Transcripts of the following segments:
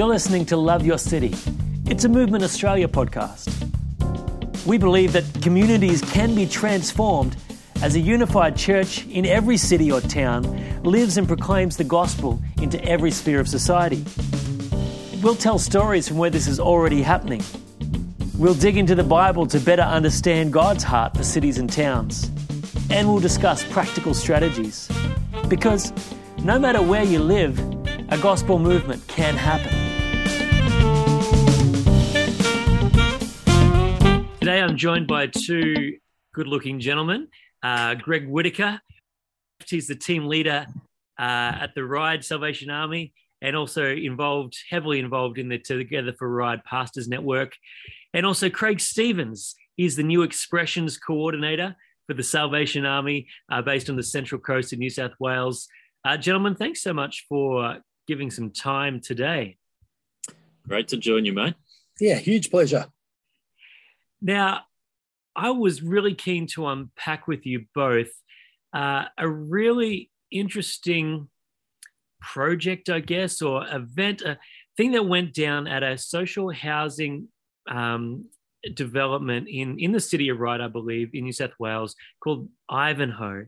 You're listening to Love Your City. It's a Movement Australia podcast. We believe that communities can be transformed as a unified church in every city or town lives and proclaims the gospel into every sphere of society. We'll tell stories from where this is already happening. We'll dig into the Bible to better understand God's heart for cities and towns. And we'll discuss practical strategies. Because no matter where you live, a gospel movement can happen. Today I'm joined by two good looking gentlemen uh, Greig Whittaker. He's the team leader uh, at the Ryde Salvation Army and also involved, heavily involved in the Together for Ryde Pastors Network. And also Craig Stephens. He's the new expressions coordinator for the Salvation Army uh, based on the Central Coast of New South Wales. Uh, gentlemen, thanks so much for giving some time today. Great to join you, mate. Yeah, huge pleasure. Now, I was really keen to unpack with you both uh, a really interesting project, I guess, or event, a thing that went down at a social housing um, development in, in the city of Ryde, I believe, in New South Wales, called Ivanhoe.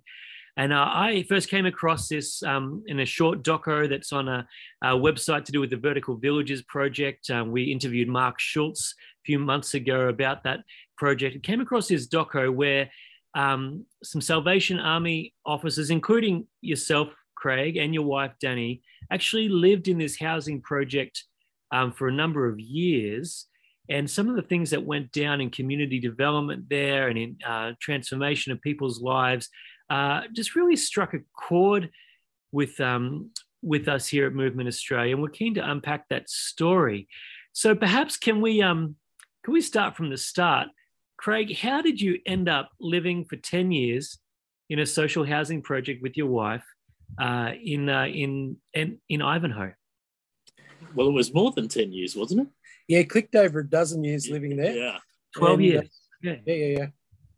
And uh, I first came across this um, in a short doco that's on a, a, website to do with the Vertical Villages project. Um, we interviewed Mark Schultz few months ago about that project. It came across this doco where um, some Salvation Army officers, including yourself, Craig, and your wife, Danny, actually lived in this housing project um, for a number of years. And some of the things that went down in community development there and in uh, transformation of people's lives uh, just really struck a chord with um, with us here at Movement Australia, and we're keen to unpack that story. So perhaps can we um, can we start from the start? Craig, how did you end up living for ten years in a social housing project with your wife uh, in, uh, in in in Ivanhoe? Well, it was more than ten years, wasn't it? Yeah, clicked over a dozen years yeah, living there. Yeah, twelve and, years. Uh, yeah, yeah, yeah.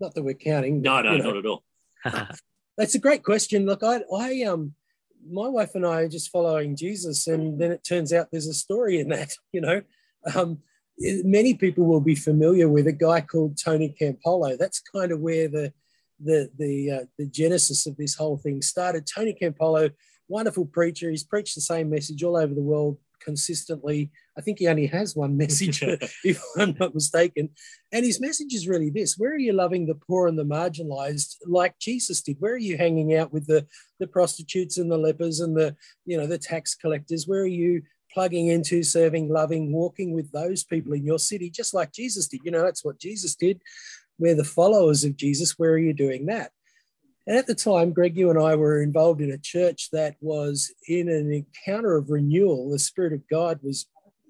Not that we're counting. No, no, you know. not at all. That's a great question. Look, I, I, um, my wife and I are just following Jesus, and then it turns out there's a story in that. You know, um, many people will be familiar with a guy called Tony Campolo. That's kind of where the the the uh, the genesis of this whole thing started. Tony Campolo, wonderful preacher. He's preached the same message all over the world consistently. I think he only has one message, if I'm not mistaken. And his message is really this where are you loving the poor and the marginalized like Jesus did? Where are you hanging out with the, the prostitutes and the lepers and the, you know, the tax collectors? Where are you plugging into, serving, loving, walking with those people in your city, just like Jesus did? You know, that's what Jesus did. We're the followers of Jesus. Where are you doing that? And at the time, Greig, you and I were involved in a church that was in an encounter of renewal. The Spirit of God was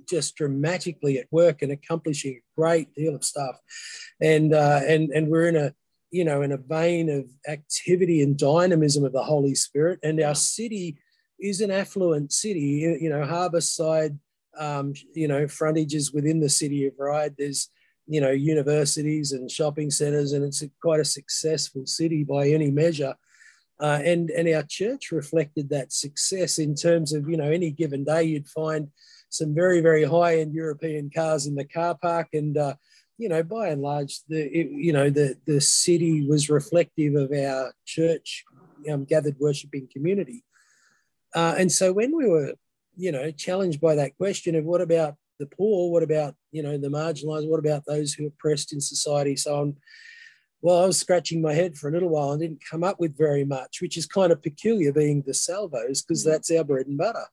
just dramatically at work and accomplishing a great deal of stuff. And uh, and and we're in a you know in a vein of activity and dynamism of the Holy Spirit. And our city is an affluent city. You know, Harbourside, um, you know, frontages within the city of Ryde. There's you know universities and shopping centres, and it's quite a successful city by any measure. Uh, and and our church reflected that success in terms of you know any given day you'd find some very very high end European cars in the car park, and uh, you know by and large the it, you know the the city was reflective of our church um, gathered worshiping community. Uh, and so when we were you know challenged by that question of what about the poor? What about you know the marginalised? What about those who are oppressed in society? So on. Well, I was scratching my head for a little while and didn't come up with very much, which is kind of peculiar, being the salvos, because mm. that's our bread and butter.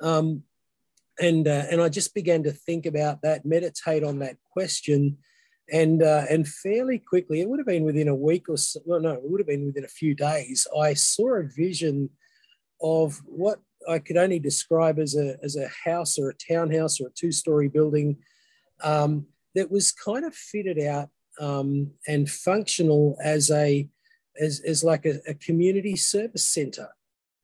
Um, and uh, and I just began to think about that, meditate on that question, and uh, and fairly quickly, it would have been within a week or so, well, no, it would have been within a few days. I saw a vision of what I could only describe as a, as a house or a townhouse or a two story building um, that was kind of fitted out um, and functional as a as, as like a, a community service center.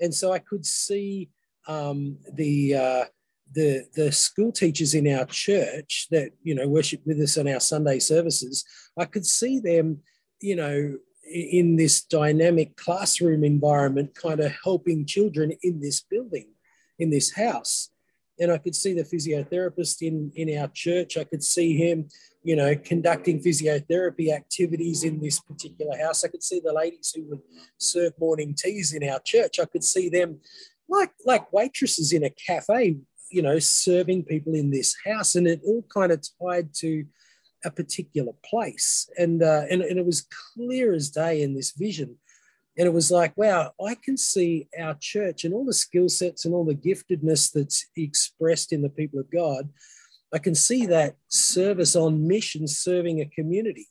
And so I could see um, the uh, the the school teachers in our church that you know worship with us on our Sunday services. I could see them, you know, in this dynamic classroom environment, kind of helping children in this building, in this house. and I could see the physiotherapist in in our church. I could see him, you know, conducting physiotherapy activities in this particular house. I could see the ladies who would serve morning teas in our church. I could see them like like waitresses in a cafe, you know, serving people in this house, and it all kind of tied to a particular place, and uh, and and it was clear as day in this vision and it was like, wow, I can see our church and all the skill sets and all the giftedness that's expressed in the people of God. I can see that service on mission serving a community.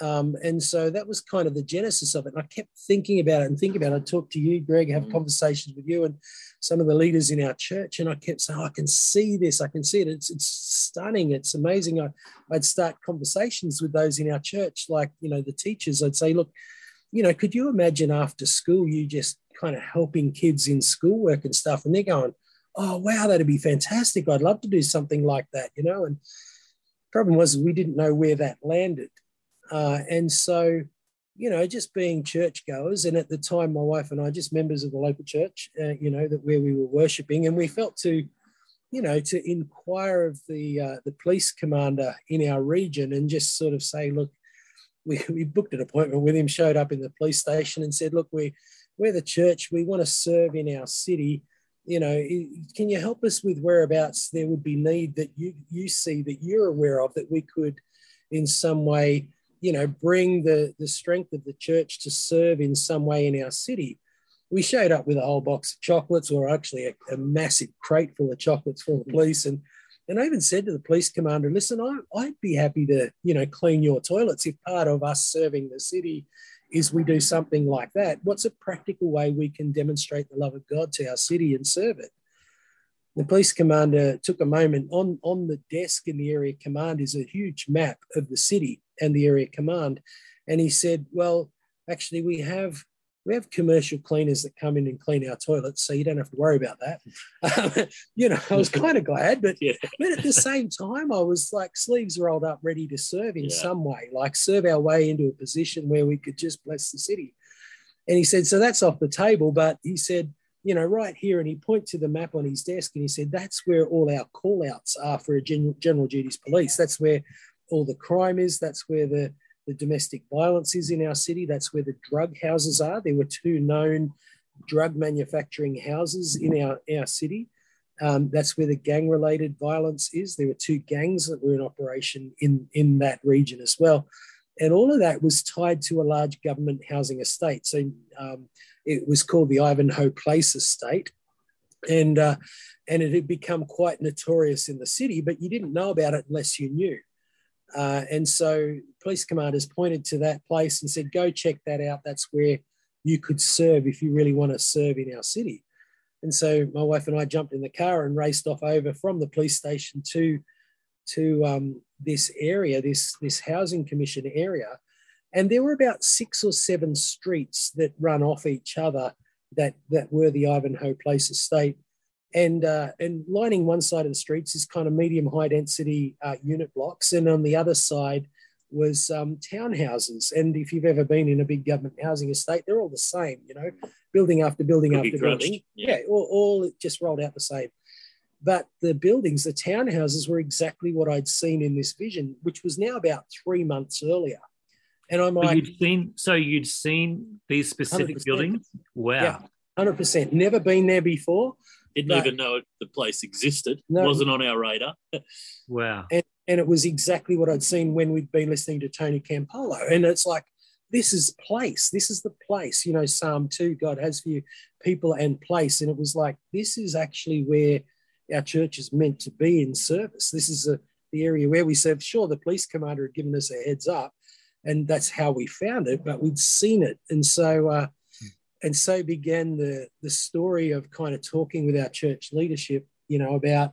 Um, and so that was kind of the genesis of it. And I kept thinking about it and thinking about it. I talked to you, Greig, have mm. conversations with you and some of the leaders in our church. And I kept saying, oh, I can see this. I can see it. It's, it's stunning. It's amazing. I, I'd start conversations with those in our church, like, you know, the teachers. I'd say, look, you know, could you imagine after school you just kind of helping kids in schoolwork and stuff, and they're going, "Oh, wow, that'd be fantastic! I'd love to do something like that," you know. And problem was we didn't know where that landed, uh, and so you know, just being churchgoers, and at the time, my wife and I, just members of the local church, uh, you know, that where we were worshiping, and we felt to, you know, to inquire of the uh, the police commander in our region and just sort of say, look, we, we booked an appointment with him, showed up in the police station and said, look, we, we're the church, we want to serve in our city. You know, can you help us with whereabouts there would be need that you, you see that you're aware of that we could in some way, you know, bring the, the strength of the church to serve in some way in our city? We showed up with a whole box of chocolates or actually a, a massive crate full of chocolates for the mm. police and and I even said to the police commander, listen, I, I'd be happy to, you know, clean your toilets if part of us serving the city is we do something like that. What's a practical way we can demonstrate the love of God to our city and serve it? The police commander took a moment on, on the desk in the area command is a huge map of the city and the area command. And he said, Well, actually, we have we have commercial cleaners that come in and clean our toilets, so you don't have to worry about that. Um, you know, I was kind of glad, but, yeah. but at the same time, I was like sleeves rolled up, ready to serve in yeah. some way, like serve our way into a position where we could just bless the city. And he said, so that's off the table. But he said, you know, right here, and he pointed to the map on his desk, and he said, that's where all our call outs are for a general, general duties police. That's where all the crime is. That's where the the domestic violence is in our city. That's where the drug houses are. There were two known drug manufacturing houses in our, our city. Um, that's where the gang related violence is. There were two gangs that were in operation in, in that region as well. And all of that was tied to a large government housing estate. So um, it was called the Ivanhoe Place Estate. And, uh, and it had become quite notorious in the city, but you didn't know about it unless you knew. Uh, and so police commanders pointed to that place and said, go check that out. That's where you could serve if you really want to serve in our city. And so my wife and I jumped in the car and raced off over from the police station to, to um, this area, this, this housing commission area. And there were about six or seven streets that run off each other that, that were the Ivanhoe Place estate and uh, and lining one side of the streets is kind of medium high density uh, unit blocks, and on the other side was um, townhouses. And if you've ever been in a big government housing estate, they're all the same, you know, building after building Could after building. Yeah, yeah all, all just rolled out the same. But the buildings, the townhouses, were exactly what I'd seen in this vision, which was now about three months earlier. And I'm like, you'd seen so you'd seen these specific 100%. buildings. Wow, yeah, hundred percent. Never been there before. Didn't even know the place existed. No. Wasn't on our radar. wow. And, and it was exactly what I'd seen when we'd been listening to Tony Campolo. And it's like, this is place. This is the place. You know, Psalm 2, God has for you people and place. And it was like, this is actually where our church is meant to be in service. This is a, the area where we serve. Sure, the police commander had given us a heads up, and that's how we found it, but we'd seen it. And so, uh, and so began the the story of kind of talking with our church leadership you know about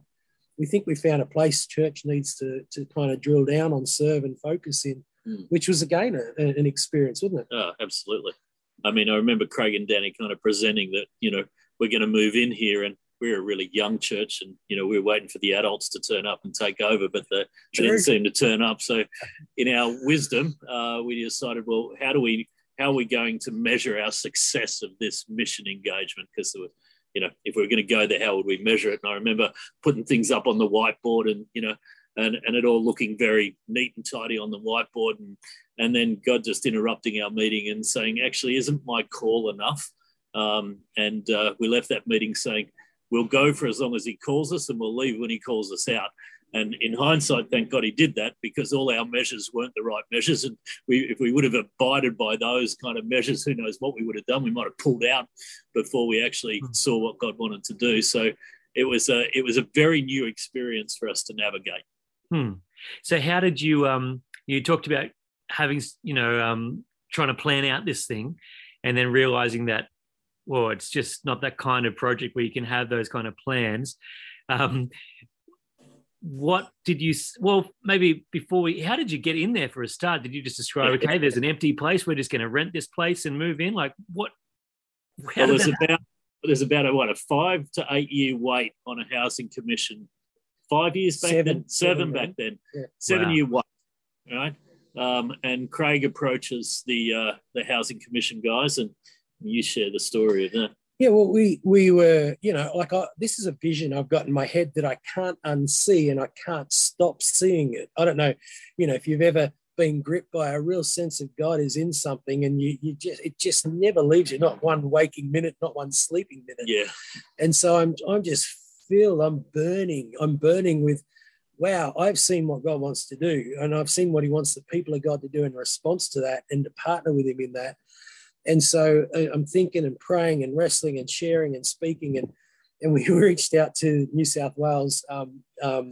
we think we found a place church needs to to kind of drill down on serve and focus in mm. which was again a, an experience wasn't it? Oh absolutely. I mean i remember craig and danny kind of presenting that you know we're going to move in here and we're a really young church and you know we are waiting for the adults to turn up and take over but the, they didn't seem to turn up. So in our wisdom uh, we decided well how do we how are we going to measure our success of this mission engagement? Because there were you know, if we are going to go there, how would we measure it? And I remember putting things up on the whiteboard and, you know, and, and it all looking very neat and tidy on the whiteboard. And, and then God just interrupting our meeting and saying, actually, isn't my call enough? Um, and uh, we left that meeting saying, we'll go for as long as he calls us and we'll leave when he calls us out. And in hindsight, thank God he did that because all our measures weren't the right measures. And we, if we would have abided by those kind of measures, who knows what we would have done? We might have pulled out before we actually hmm. saw what God wanted to do. So it was a it was a very new experience for us to navigate. Hmm. So how did you um you talked about having you know um trying to plan out this thing and then realizing that well it's just not that kind of project where you can have those kind of plans um what did you well maybe before we how did you get in there for a start? Did you just describe okay there's an empty place we're just going to rent this place and move in? Like what well, there's about there's about a what a five to eight year wait on a housing commission. Five years back seven, then? Seven, seven back then. Yeah. seven wow. year wait right? Um, and craig approaches the uh, the housing commission guys and you share the story of that yeah, well, we we were, you know, like I, this is a vision I've got in my head that I can't unsee, and I can't stop seeing it. I don't know, you know, if you've ever been gripped by a real sense of God is in something, and you you just it just never leaves you, not one waking minute, not one sleeping minute. Yeah. And so I'm I'm just filled. I'm burning. I'm burning with, wow, I've seen what God wants to do, and I've seen what He wants the people of God to do in response to that, and to partner with Him in that and so uh, I'm thinking and praying and wrestling and sharing and speaking. And, and we reached out to New South Wales um, um,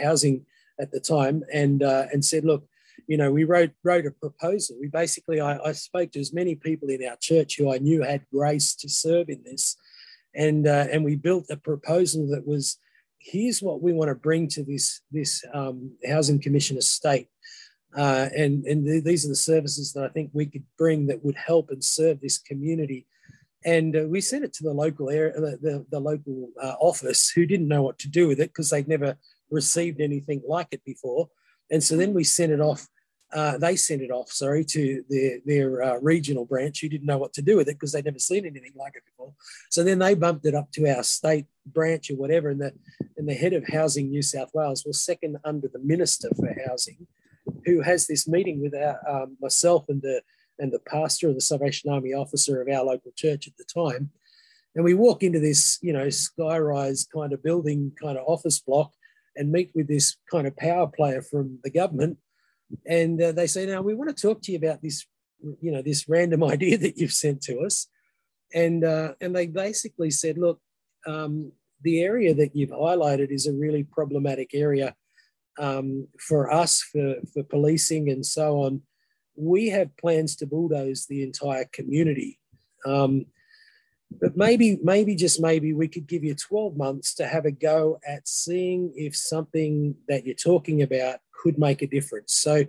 housing at the time and, uh, and said, look, you know, we wrote, wrote a proposal. We basically, I, I, spoke to as many people in our church who I knew had grace to serve in this. And, uh, and we built a proposal that was, here's what we want to bring to this, this um, Housing Commission estate. Uh, and and th- these are the services that I think we could bring that would help and serve this community. And uh, we sent it to the local area, the, the, the local uh, office, who didn't know what to do with it because they'd never received anything like it before. And so then we sent it off. Uh, they sent it off, sorry, to their their uh, regional branch, who didn't know what to do with it because they'd never seen anything like it before. So then they bumped it up to our state branch or whatever, and the and the head of Housing New South Wales was second under the Minister for Housing, who has this meeting with our, um, myself and the and the pastor and the Salvation Army officer of our local church at the time. And we walk into this, you know, skyrise kind of building, kind of office block, and meet with this kind of power player from the government. And uh, they say, "Now we want to talk to you about this, you know, this random idea that you've sent to us." And uh, and they basically said, "Look, um, the area that you've highlighted is a really problematic area um, for us, for, for policing and so on, we have plans to bulldoze the entire community. Um, but maybe, maybe just maybe we could give you 12 months to have a go at seeing if something that you're talking about could make a difference. So,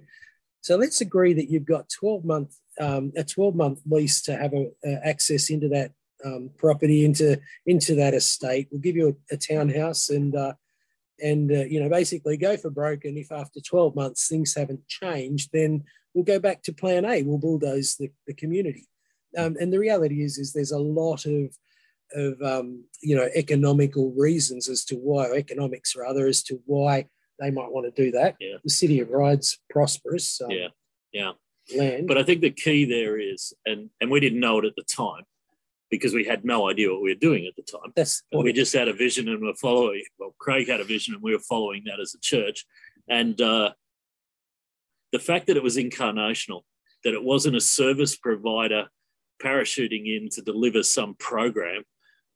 so let's agree that you've got 12 month um, a 12 month lease to have a, a access into that um, property, into into that estate. We'll give you a, a townhouse and uh, and uh, you know basically go for broke and if after 12 months things haven't changed then we'll go back to plan a. We'll bulldoze the, the community. Um, and the reality is is there's a lot of of um, you know economical reasons as to why economics rather as to why they might want to do that. Yeah. the city of Ryde's prosperous um, yeah yeah. land. But i think the key there is and and we didn't know it at the time because we had no idea what we were doing at the time. That's we just had a vision and we're following. Well, Craig had a vision and we were following that as a church. And uh, the fact that it was incarnational, that it wasn't a service provider parachuting in to deliver some program,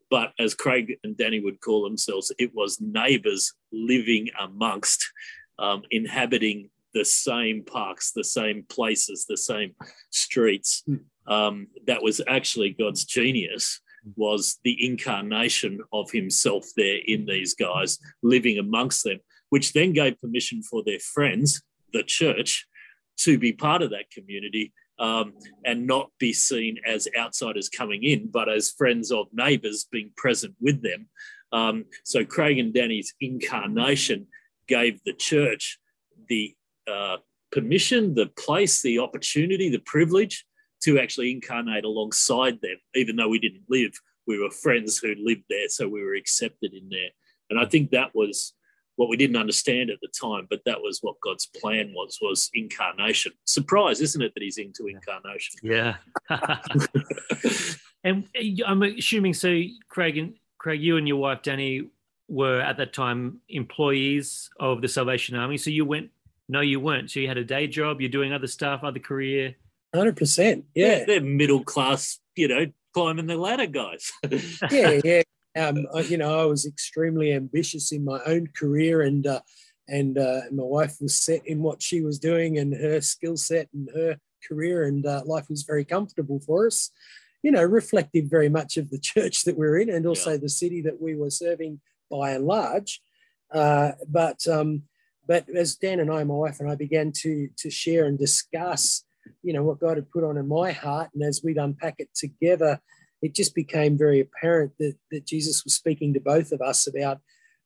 but as Craig and Danny would call themselves, it was neighbours living amongst, um, inhabiting the same parks, the same places, the same streets. Um, that was actually God's genius was the incarnation of himself there in these guys living amongst them, which then gave permission for their friends, the church, to be part of that community um, and not be seen as outsiders coming in, but as friends of neighbours being present with them. Um, so Craig and Danny's incarnation gave the church the uh, permission, the place, the opportunity, the privilege to actually incarnate alongside them, even though we didn't live we were friends who lived there, so we were accepted in there. And I think that was what we didn't understand at the time, but that was what God's plan was was incarnation. Surprise, isn't it, that He's into incarnation? Yeah. and uh, I'm assuming so, Craig and Craig, you and your wife Danny were at that time employees of the Salvation Army. So you went. No, you weren't. So you had a day job. You're doing other stuff, other career. Hundred percent. Yeah, they're middle class. You know, climbing the ladder, guys. yeah, yeah. Um, you know, I was extremely ambitious in my own career, and uh, and uh, my wife was set in what she was doing and her skill set and her career, and uh, life was very comfortable for us. You know, reflective very much of the church that we're in, and also yeah. the city that we were serving by and large. Uh, but um, but as Dan and I, my wife and I, began to to share and discuss, you know, what God had put on in my heart, and as we'd unpack it together, it just became very apparent that, that Jesus was speaking to both of us about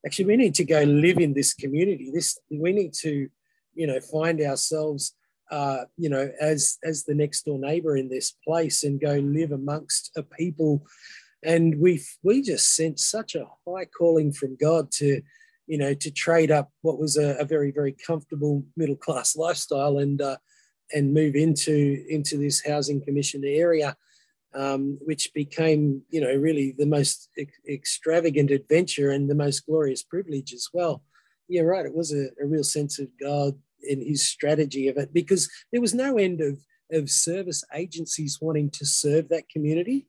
actually we need to go live in this community. This we need to, you know, find ourselves, uh, you know, as as the next door neighbor in this place and go live amongst a people. And we we just sent such a high calling from God to, you know, to trade up what was a, a very very comfortable middle class lifestyle and uh, and move into into this housing commission area um, which became, you know, really the most ex- extravagant adventure and the most glorious privilege as well. Yeah, right. It was a, a real sense of God in His strategy of it because there was no end of of service agencies wanting to serve that community.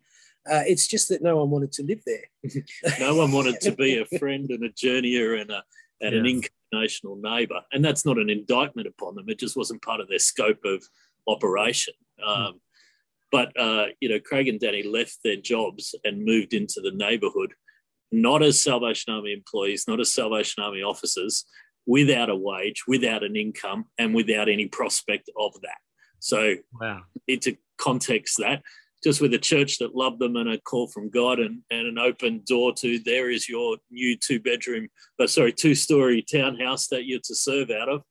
Uh, it's just that no one wanted to live there. no one wanted to be a friend and a journeyer and a and yeah. an incarnational neighbour, and that's not an indictment upon them. It just wasn't part of their scope of operation. Hmm. Um, but uh, you know, Craig and Danny left their jobs and moved into the neighbourhood, not as Salvation Army employees, not as Salvation Army officers, without a wage, without an income, and without any prospect of that. So, wow. need to context that just with a church that loved them and a call from God and, and an open door to there is your new two bedroom, uh, sorry, two story townhouse that you're to serve out of.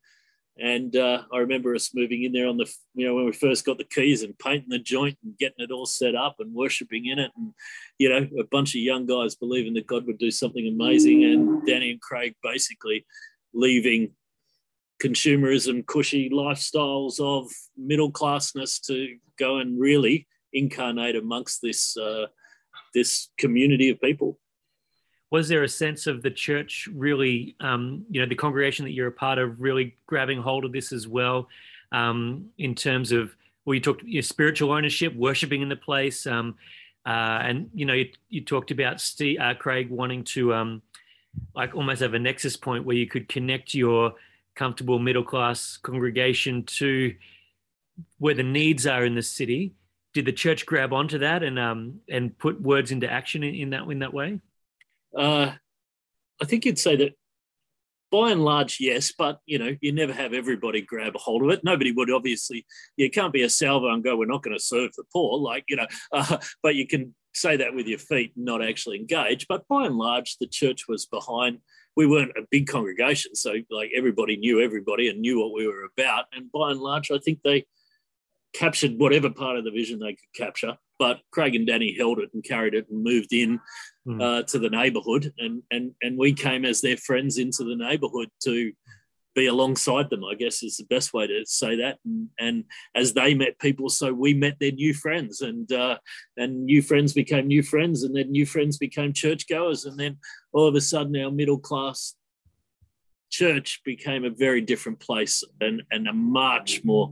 And uh, I remember us moving in there on the, you know, when we first got the keys and painting the joint and getting it all set up and worshiping in it. And, you know, a bunch of young guys believing that God would do something amazing. And Danny and Craig basically leaving consumerism, cushy lifestyles of middle classness to go and really incarnate amongst this, uh, this community of people was there a sense of the church really, um, you know, the congregation that you're a part of really grabbing hold of this as well, um, in terms of, well, you talked your spiritual ownership, worshiping in the place, um, uh, and you know, you, you talked about Steve, uh, Craig wanting to, um, like, almost have a nexus point where you could connect your comfortable middle class congregation to where the needs are in the city. Did the church grab onto that and um, and put words into action in, in that in that way? Uh, I think you'd say that by and large, yes, but you know, you never have everybody grab a hold of it. Nobody would obviously. You can't be a salvo and go, "We're not going to serve the poor," like you know. Uh, but you can say that with your feet, not actually engage. But by and large, the church was behind. We weren't a big congregation, so like everybody knew everybody and knew what we were about. And by and large, I think they captured whatever part of the vision they could capture. But Craig and Danny held it and carried it and moved in mm. uh, to the neighbourhood, and and and we came as their friends into the neighbourhood to be alongside them. I guess is the best way to say that. And, and as they met people, so we met their new friends, and uh, and new friends became new friends, and then new friends became churchgoers, and then all of a sudden our middle class church became a very different place and, and a much more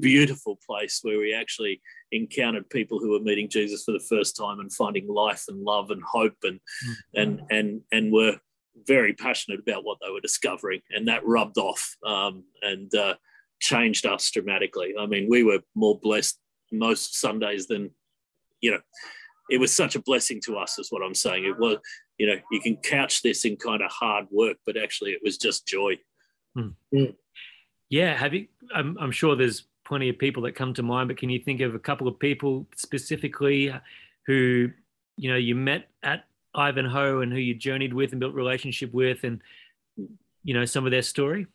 beautiful place where we actually encountered people who were meeting Jesus for the first time and finding life and love and hope and mm. and and and were very passionate about what they were discovering and that rubbed off um, and uh, changed us dramatically. I mean, we were more blessed most Sundays than you know. It was such a blessing to us, is what I'm saying. It was you know, you can couch this in kind of hard work, but actually it was just joy. Mm. Yeah. Have you, I'm, I'm sure there's plenty of people that come to mind, but can you think of a couple of people specifically who, you know, you met at Ivanhoe and who you journeyed with and built relationship with and, you know, some of their story?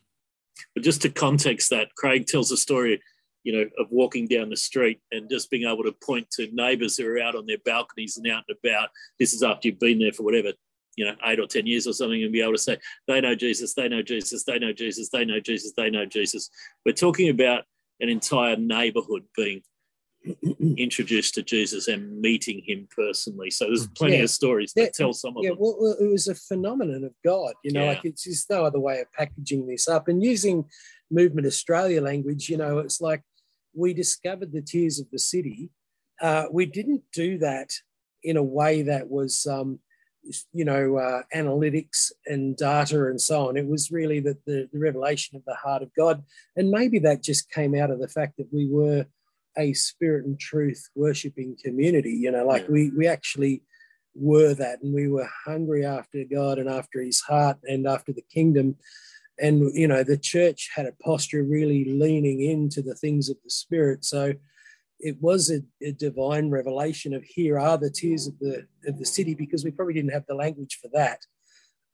But just to context that, Craig tells a story you know, of walking down the street and just being able to point to neighbours who are out on their balconies and out and about. This is after you've been there for whatever, you know, eight or 10 years or something, and be able to say, they know Jesus, they know Jesus, they know Jesus, they know Jesus, they know Jesus. We're talking about an entire neighbourhood being introduced to Jesus and meeting him personally. So there's plenty Yeah. of stories that Yeah, tell some of yeah, them. well, well, it was a phenomenon of God. You know, Yeah. like it's just no other way of packaging this up. And using Movement Australia language, you know, it's like we discovered the tears of the city. Uh, we didn't do that in a way that was, um, you know, uh, analytics and data and so on. It was really the, the, the revelation of the heart of God. And maybe that just came out of the fact that we were a spirit and truth worshipping community. You know, like Yeah. we we actually were that, and we were hungry after God and after His heart and after the kingdom. And you know, the church had a posture really leaning into the things of the spirit. So it was a, a divine revelation of here are the tears of the of the city because we probably didn't have the language for that.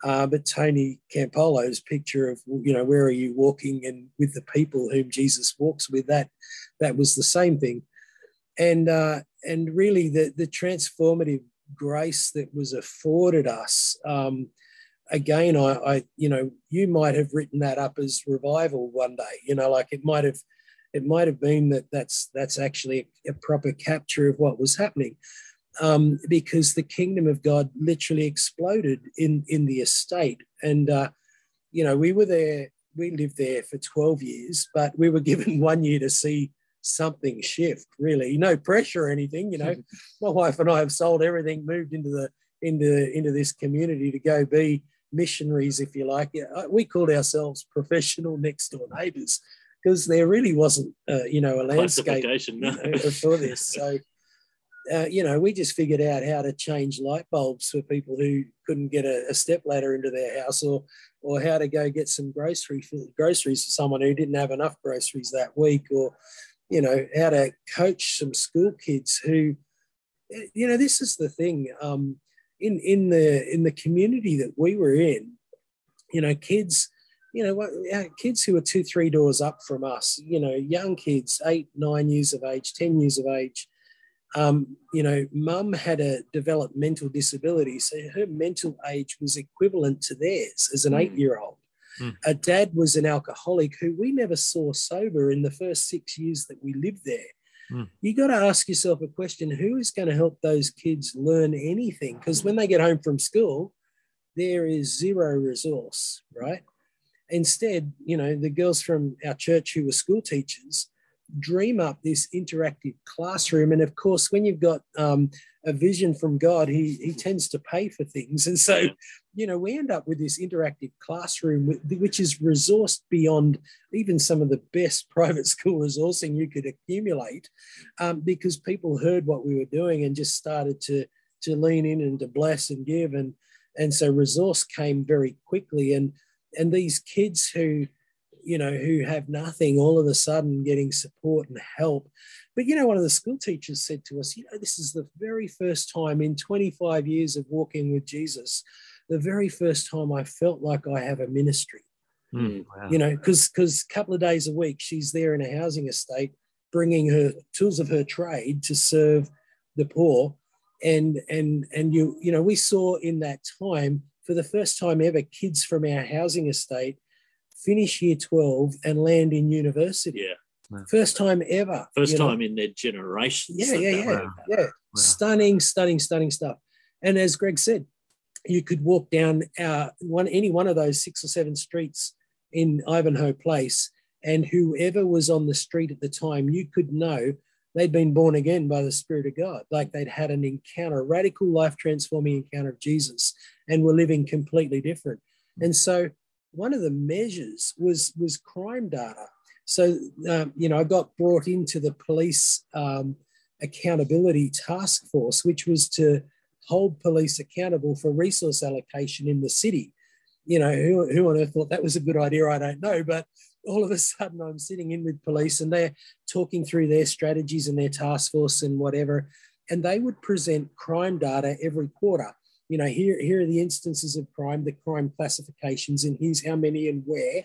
Uh, but Tony Campolo's picture of you know where are you walking and with the people whom Jesus walks with that that was the same thing, and uh, and really the the transformative grace that was afforded us. Um, again, I, I you know you might have written that up as revival one day. You know, like it might have it might have been that that's that's actually a, a proper capture of what was happening um, because the kingdom of God literally exploded in in the estate. And uh, you know, we were there, we lived there for 12 years, but we were given one year to see something shift. Really, no pressure or anything. You know, my wife and I have sold everything, moved into the into into this community to go be missionaries, if you like. Uh, we called ourselves professional next door neighbours because there really wasn't, uh, you know, a landscape Classification. you know, for this. So, uh, you know, we just figured out how to change light bulbs for people who couldn't get a, a step ladder into their house, or or how to go get some grocery for, groceries for someone who didn't have enough groceries that week, or you know, how to coach some school kids who, you know, this is the thing. Um, in in the in the community that we were in, you know, kids you know, kids who are two, three doors up from us, you know, young kids, eight, nine years of age, 10 years of age, um, you know, mum had a developmental disability. So her mental age was equivalent to theirs as an Mm. eight year old. Mm. A dad was an alcoholic who we never saw sober in the first six years that we lived there. Mm. You got to ask yourself a question who is going to help those kids learn anything? Because when they get home from school, there is zero resource, right? Instead, you know, the girls from our church who were school teachers dream up this interactive classroom. And of course, when you've got um, a vision from God, he, he tends to pay for things. And so, you know, we end up with this interactive classroom, which is resourced beyond even some of the best private school resourcing you could accumulate um, because people heard what we were doing and just started to, to lean in and to bless and give. And, and so resource came very quickly. And, and these kids who, you know, who have nothing all of a sudden getting support and help. But, you know, one of the school teachers said to us, you know, this is the very first time in 25 years of walking with Jesus, the very first time I felt like I have a ministry Mm, wow. you know, because because a couple of days a week she's there in a housing estate, bringing her tools of her trade to serve the poor, and and and you you know we saw in that time for the first time ever kids from our housing estate finish year twelve and land in university. Yeah. First time ever. First you know. time in their generation. Yeah, yeah, yeah, Wow. yeah. Stunning, stunning, stunning stuff. And as Greig said, you could walk down uh, one any one of those six or seven streets in Ivanhoe Place, and whoever was on the street at the time, you could know they'd been born again by the Spirit of God, like they'd had an encounter, a radical life transforming encounter of Jesus, and were living completely different. And so, one of the measures was was crime data. So, um, you know, I got brought into the police um, accountability task force, which was to hold police accountable for resource allocation in the city. You know, who, who on earth thought that was a good idea? I don't know. But all of a sudden, I'm sitting in with police and they're talking through their strategies and their task force and whatever. And they would present crime data every quarter. You know, here, here are the instances of crime, the crime classifications, and here's how many and where.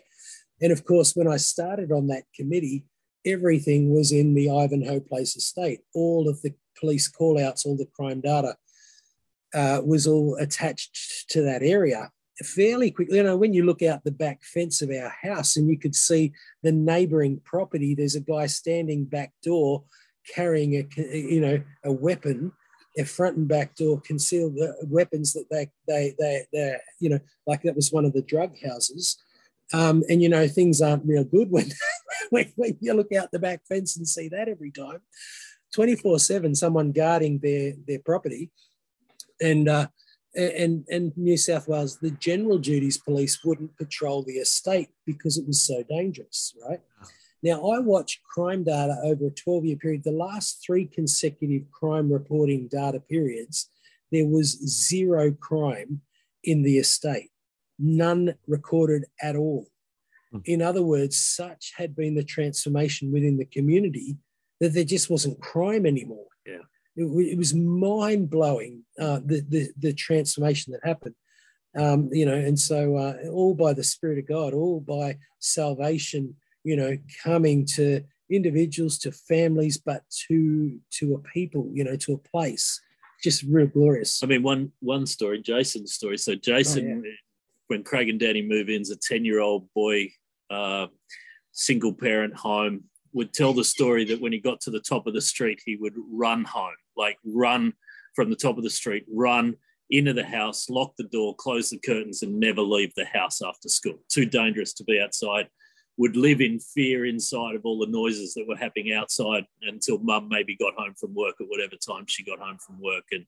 And of course, when I started on that committee, everything was in the Ivanhoe Place estate. All of the police call outs, all the crime data uh, was all attached to that area fairly quickly. You know, when you look out the back fence of our house and you could see the neighboring property, there's a guy standing back door carrying a, you know, a weapon. A front and back door concealed the weapons that they, they, they, they, you know, like that was one of the drug houses. Um, and you know, things aren't real good when, when, when you look out the back fence and see that every time. 24 7, someone guarding their, their property. And, uh, and, and New South Wales, the general duties police wouldn't patrol the estate because it was so dangerous, right? Now, I watched crime data over a 12 year period. The last three consecutive crime reporting data periods, there was zero crime in the estate, none recorded at all. Hmm. In other words, such had been the transformation within the community that there just wasn't crime anymore. Yeah it, it was mind blowing uh, the, the, the transformation that happened. Um, you know, and so uh, all by the Spirit of God, all by salvation, you know, coming to individuals, to families, but to to a people, you know, to a place. Just real glorious. I mean, one one story, Jason's story. So Jason, oh, yeah. when Craig and Danny move in, is a ten year old boy, uh, single parent home would tell the story that when he got to the top of the street, he would run home, like run from the top of the street, run into the house, lock the door, close the curtains, and never leave the house after school. Too dangerous to be outside. Would live in fear inside of all the noises that were happening outside until mum maybe got home from work at whatever time she got home from work. And,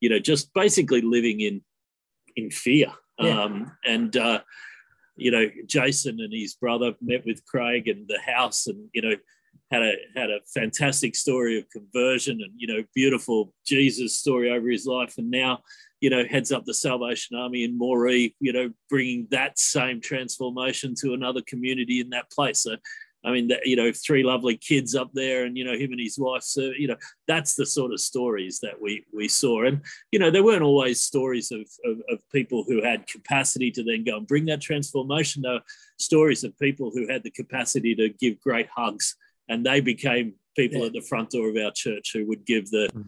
you know, just basically living in in fear. Yeah. Um, and uh, you know, Jason and his brother met with Craig and the house, and you know, had a had a fantastic story of conversion and you know, beautiful Jesus story over his life, and now you know heads up the Salvation Army in Moree, you know, bringing that same transformation to another community in that place. So I mean, that, you know, three lovely kids up there, and you know, him and his wife. So, you know, that's the sort of stories that we we saw. And you know, there weren't always stories of of, of people who had capacity to then go and bring that transformation. There were stories of people who had the capacity to give great hugs, and they became people yeah. at the front door of our church who would give the mm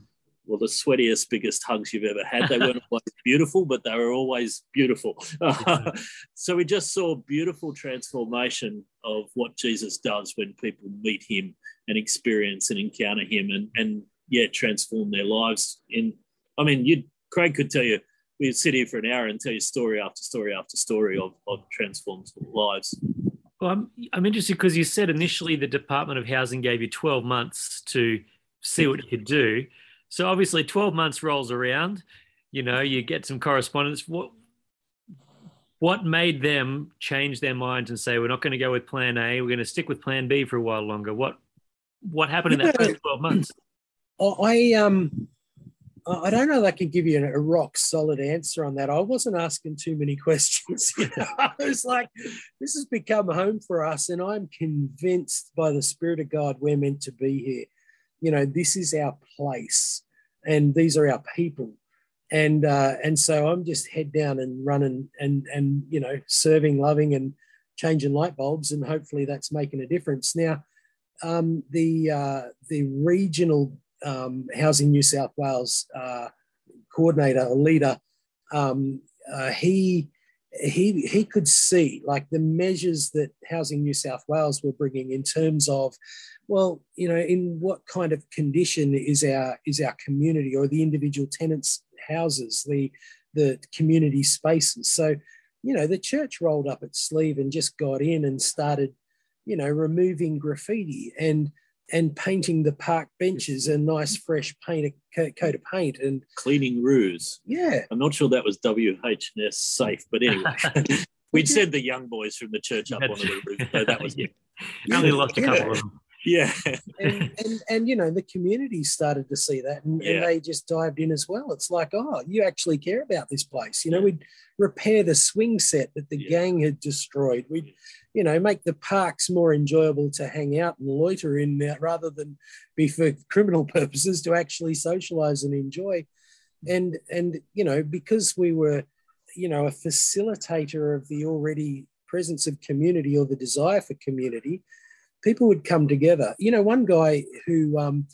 well, the sweatiest, biggest hugs you've ever had. They weren't always beautiful, but they were always beautiful. so we just saw beautiful transformation of what Jesus does when people meet him and experience and encounter him and, and yeah, transform their lives. In, I mean, you Craig could tell you, we'd sit here for an hour and tell you story after story after story of, of transformed lives. Well, I'm, I'm interested because you said initially the Department of Housing gave you 12 months to see what you could do. So obviously, 12 months rolls around. You know, you get some correspondence. What what made them change their minds and say we're not going to go with Plan A, we're going to stick with Plan B for a while longer? What what happened in that first 12 months? I um I don't know that I can give you a rock solid answer on that. I wasn't asking too many questions. You know? I was like, this has become home for us, and I'm convinced by the Spirit of God we're meant to be here you know, this is our place and these are our people. And uh, and so I'm just head down and running and and you know serving, loving, and changing light bulbs, and hopefully that's making a difference. Now, um, the uh, the regional um, Housing New South Wales uh, coordinator or leader, um, uh, he he he could see like the measures that Housing New South Wales were bringing in terms of well, you know, in what kind of condition is our is our community or the individual tenants' houses, the the community spaces? So, you know, the church rolled up its sleeve and just got in and started, you know, removing graffiti and and painting the park benches a nice fresh paint coat of paint and cleaning roofs. Yeah, I'm not sure that was WHS safe, but anyway. We'd send the young boys from the church up onto the roof. So that was yeah. Only lost a couple of them yeah. And, and, and you know the community started to see that and, yeah. and, they just dived in as well. It's like oh you actually care about this place. You know we'd repair the swing set that the yeah. gang had destroyed. We'd you know make the parks more enjoyable to hang out and loiter in there rather than be for criminal purposes to actually socialize and enjoy. And and you know because we were you know a facilitator of the already presence of community or the desire for community people would come together. You know, one guy who um,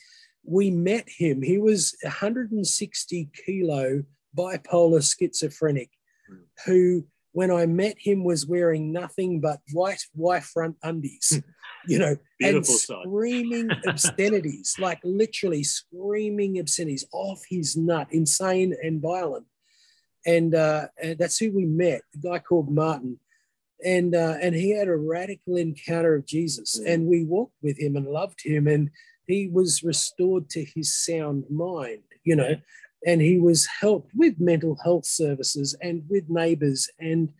we met him, he was 160 kilo bipolar schizophrenic mm. who when I met him was wearing nothing but white Y front undies, you know, and screaming obscenities, like literally screaming obscenities off his nut, insane and violent. And, uh, and that's who we met, a guy called Martin. And, uh, and he had a radical encounter of Jesus. Mm. And we walked with him and loved him. And he was restored to his sound mind, you know and he was helped with mental health services and with neighbors and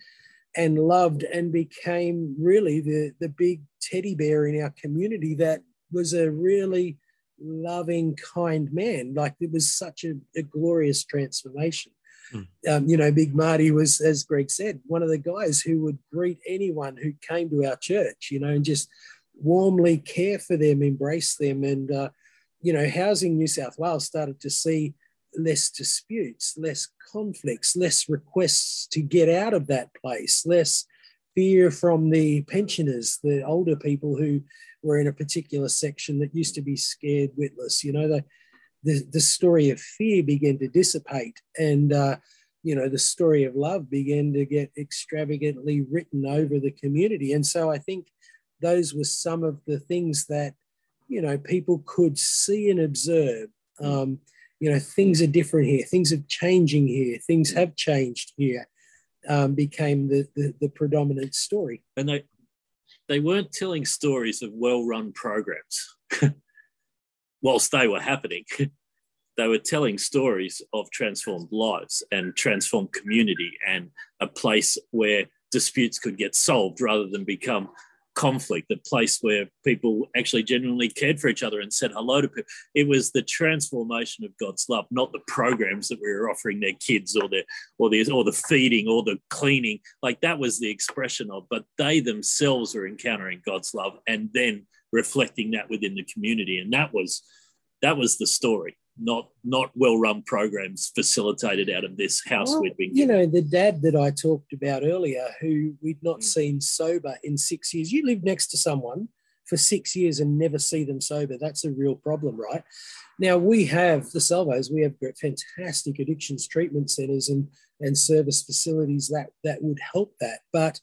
and loved and became really the the big teddy bear in our community that was a really loving kind man like it was such a, a glorious transformation mm. um, you know big marty was as Greig said one of the guys who would greet anyone who came to our church you know and just warmly care for them embrace them and uh, you know housing new south wales started to see less disputes, less conflicts, less requests to get out of that place, less fear from the pensioners, the older people who were in a particular section that used to be scared witless. You know, the, the, the story of fear began to dissipate and, uh, you know, the story of love began to get extravagantly written over the community. And so I think those were some of the things that, you know, people could see and observe. Um, you know things are different here things are changing here things have changed here um, became the, the, the predominant story and they they weren't telling stories of well-run programs whilst they were happening they were telling stories of transformed lives and transformed community and a place where disputes could get solved rather than become conflict, the place where people actually genuinely cared for each other and said hello to people. It was the transformation of God's love, not the programs that we were offering their kids or their or the or the feeding or the cleaning. Like that was the expression of, but they themselves were encountering God's love and then reflecting that within the community. And that was that was the story not not well run programs facilitated out of this house well, we'd been you know the dad that i talked about earlier who we'd not mm. seen sober in six years. You live next to someone for six years and never see them sober. That's a real problem right? Now we have the salvos. We have fantastic addictions treatment centers and and service facilities that that would help that. But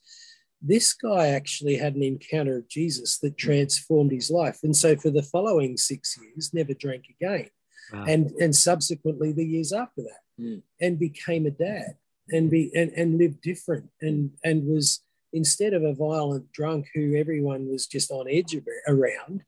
this guy actually had an encounter of jesus that mm. transformed his life and so for the following six years never drank again wow. and and subsequently the years after that, mm. and became a dad and be and, and lived different and and was instead of a violent drunk who everyone was just on edge around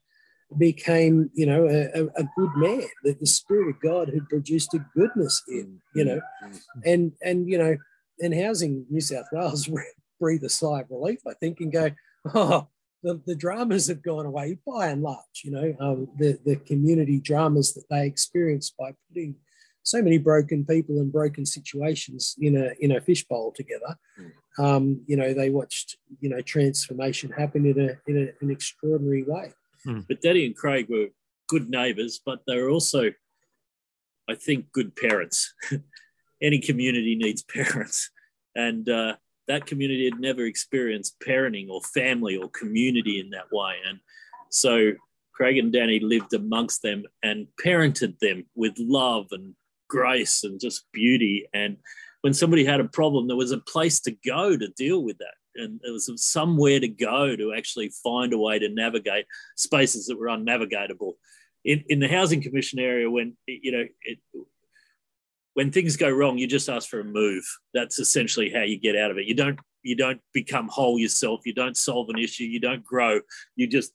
became you know a, a, good man that the spirit of god had produced a goodness in you know mm. and and you know and housing new south wales breathe a sigh of relief i think and go oh the, the dramas have gone away by and large, you know, um, the, the community dramas that they experience by putting so many broken people and broken situations in a in a fishbowl together. Hmm. Um, you know, they watched you know transformation happen in a in a, an extraordinary way. Mm. But Danny and Craig were good neighbours, but they were also, I think, good parents. Any community needs parents, and uh, that community had never experienced parenting or family or community in that way. And so Craig and Danny lived amongst them and parented them with love and grace and just beauty. And when somebody had a problem, there was a place to go to deal with that. And there was somewhere to go to actually find a way to navigate spaces that were unnavigatable. In, in the housing commission area, when you know it, when things go wrong, you just ask for a move. That's essentially how you get out of it. You don't you don't become whole yourself. You don't solve an issue. You don't grow. You just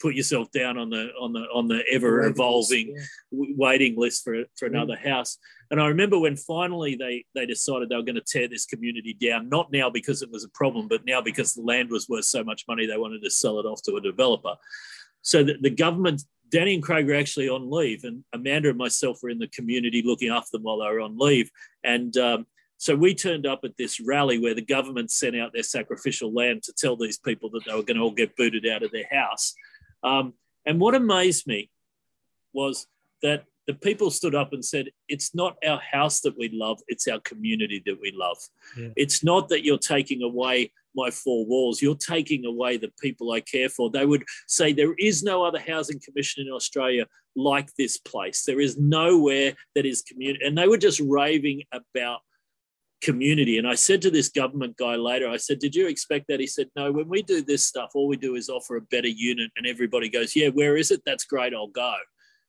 put yourself down on the on the on the ever evolving yeah. waiting list for for another mm. house. And I remember when finally they they decided they were going to tear this community down. Not now because it was a problem, but now because the land was worth so much money, they wanted to sell it off to a developer. So that the government Danny and Craig were actually on leave, and Amanda and myself were in the community looking after them while they were on leave. And um, so we turned up at this rally where the government sent out their sacrificial lamb to tell these people that they were going to all get booted out of their house. Um, and what amazed me was that the people stood up and said, It's not our house that we love, it's our community that we love. Yeah. It's not that you're taking away my four walls. You're taking away the people I care for. They would say there is no other housing commission in Australia like this place. There is nowhere that is community. And they were just raving about community. And I said to this government guy later, I said, Did you expect that? He said, No, when we do this stuff, all we do is offer a better unit. And everybody goes, Yeah, where is it? That's great. I'll go.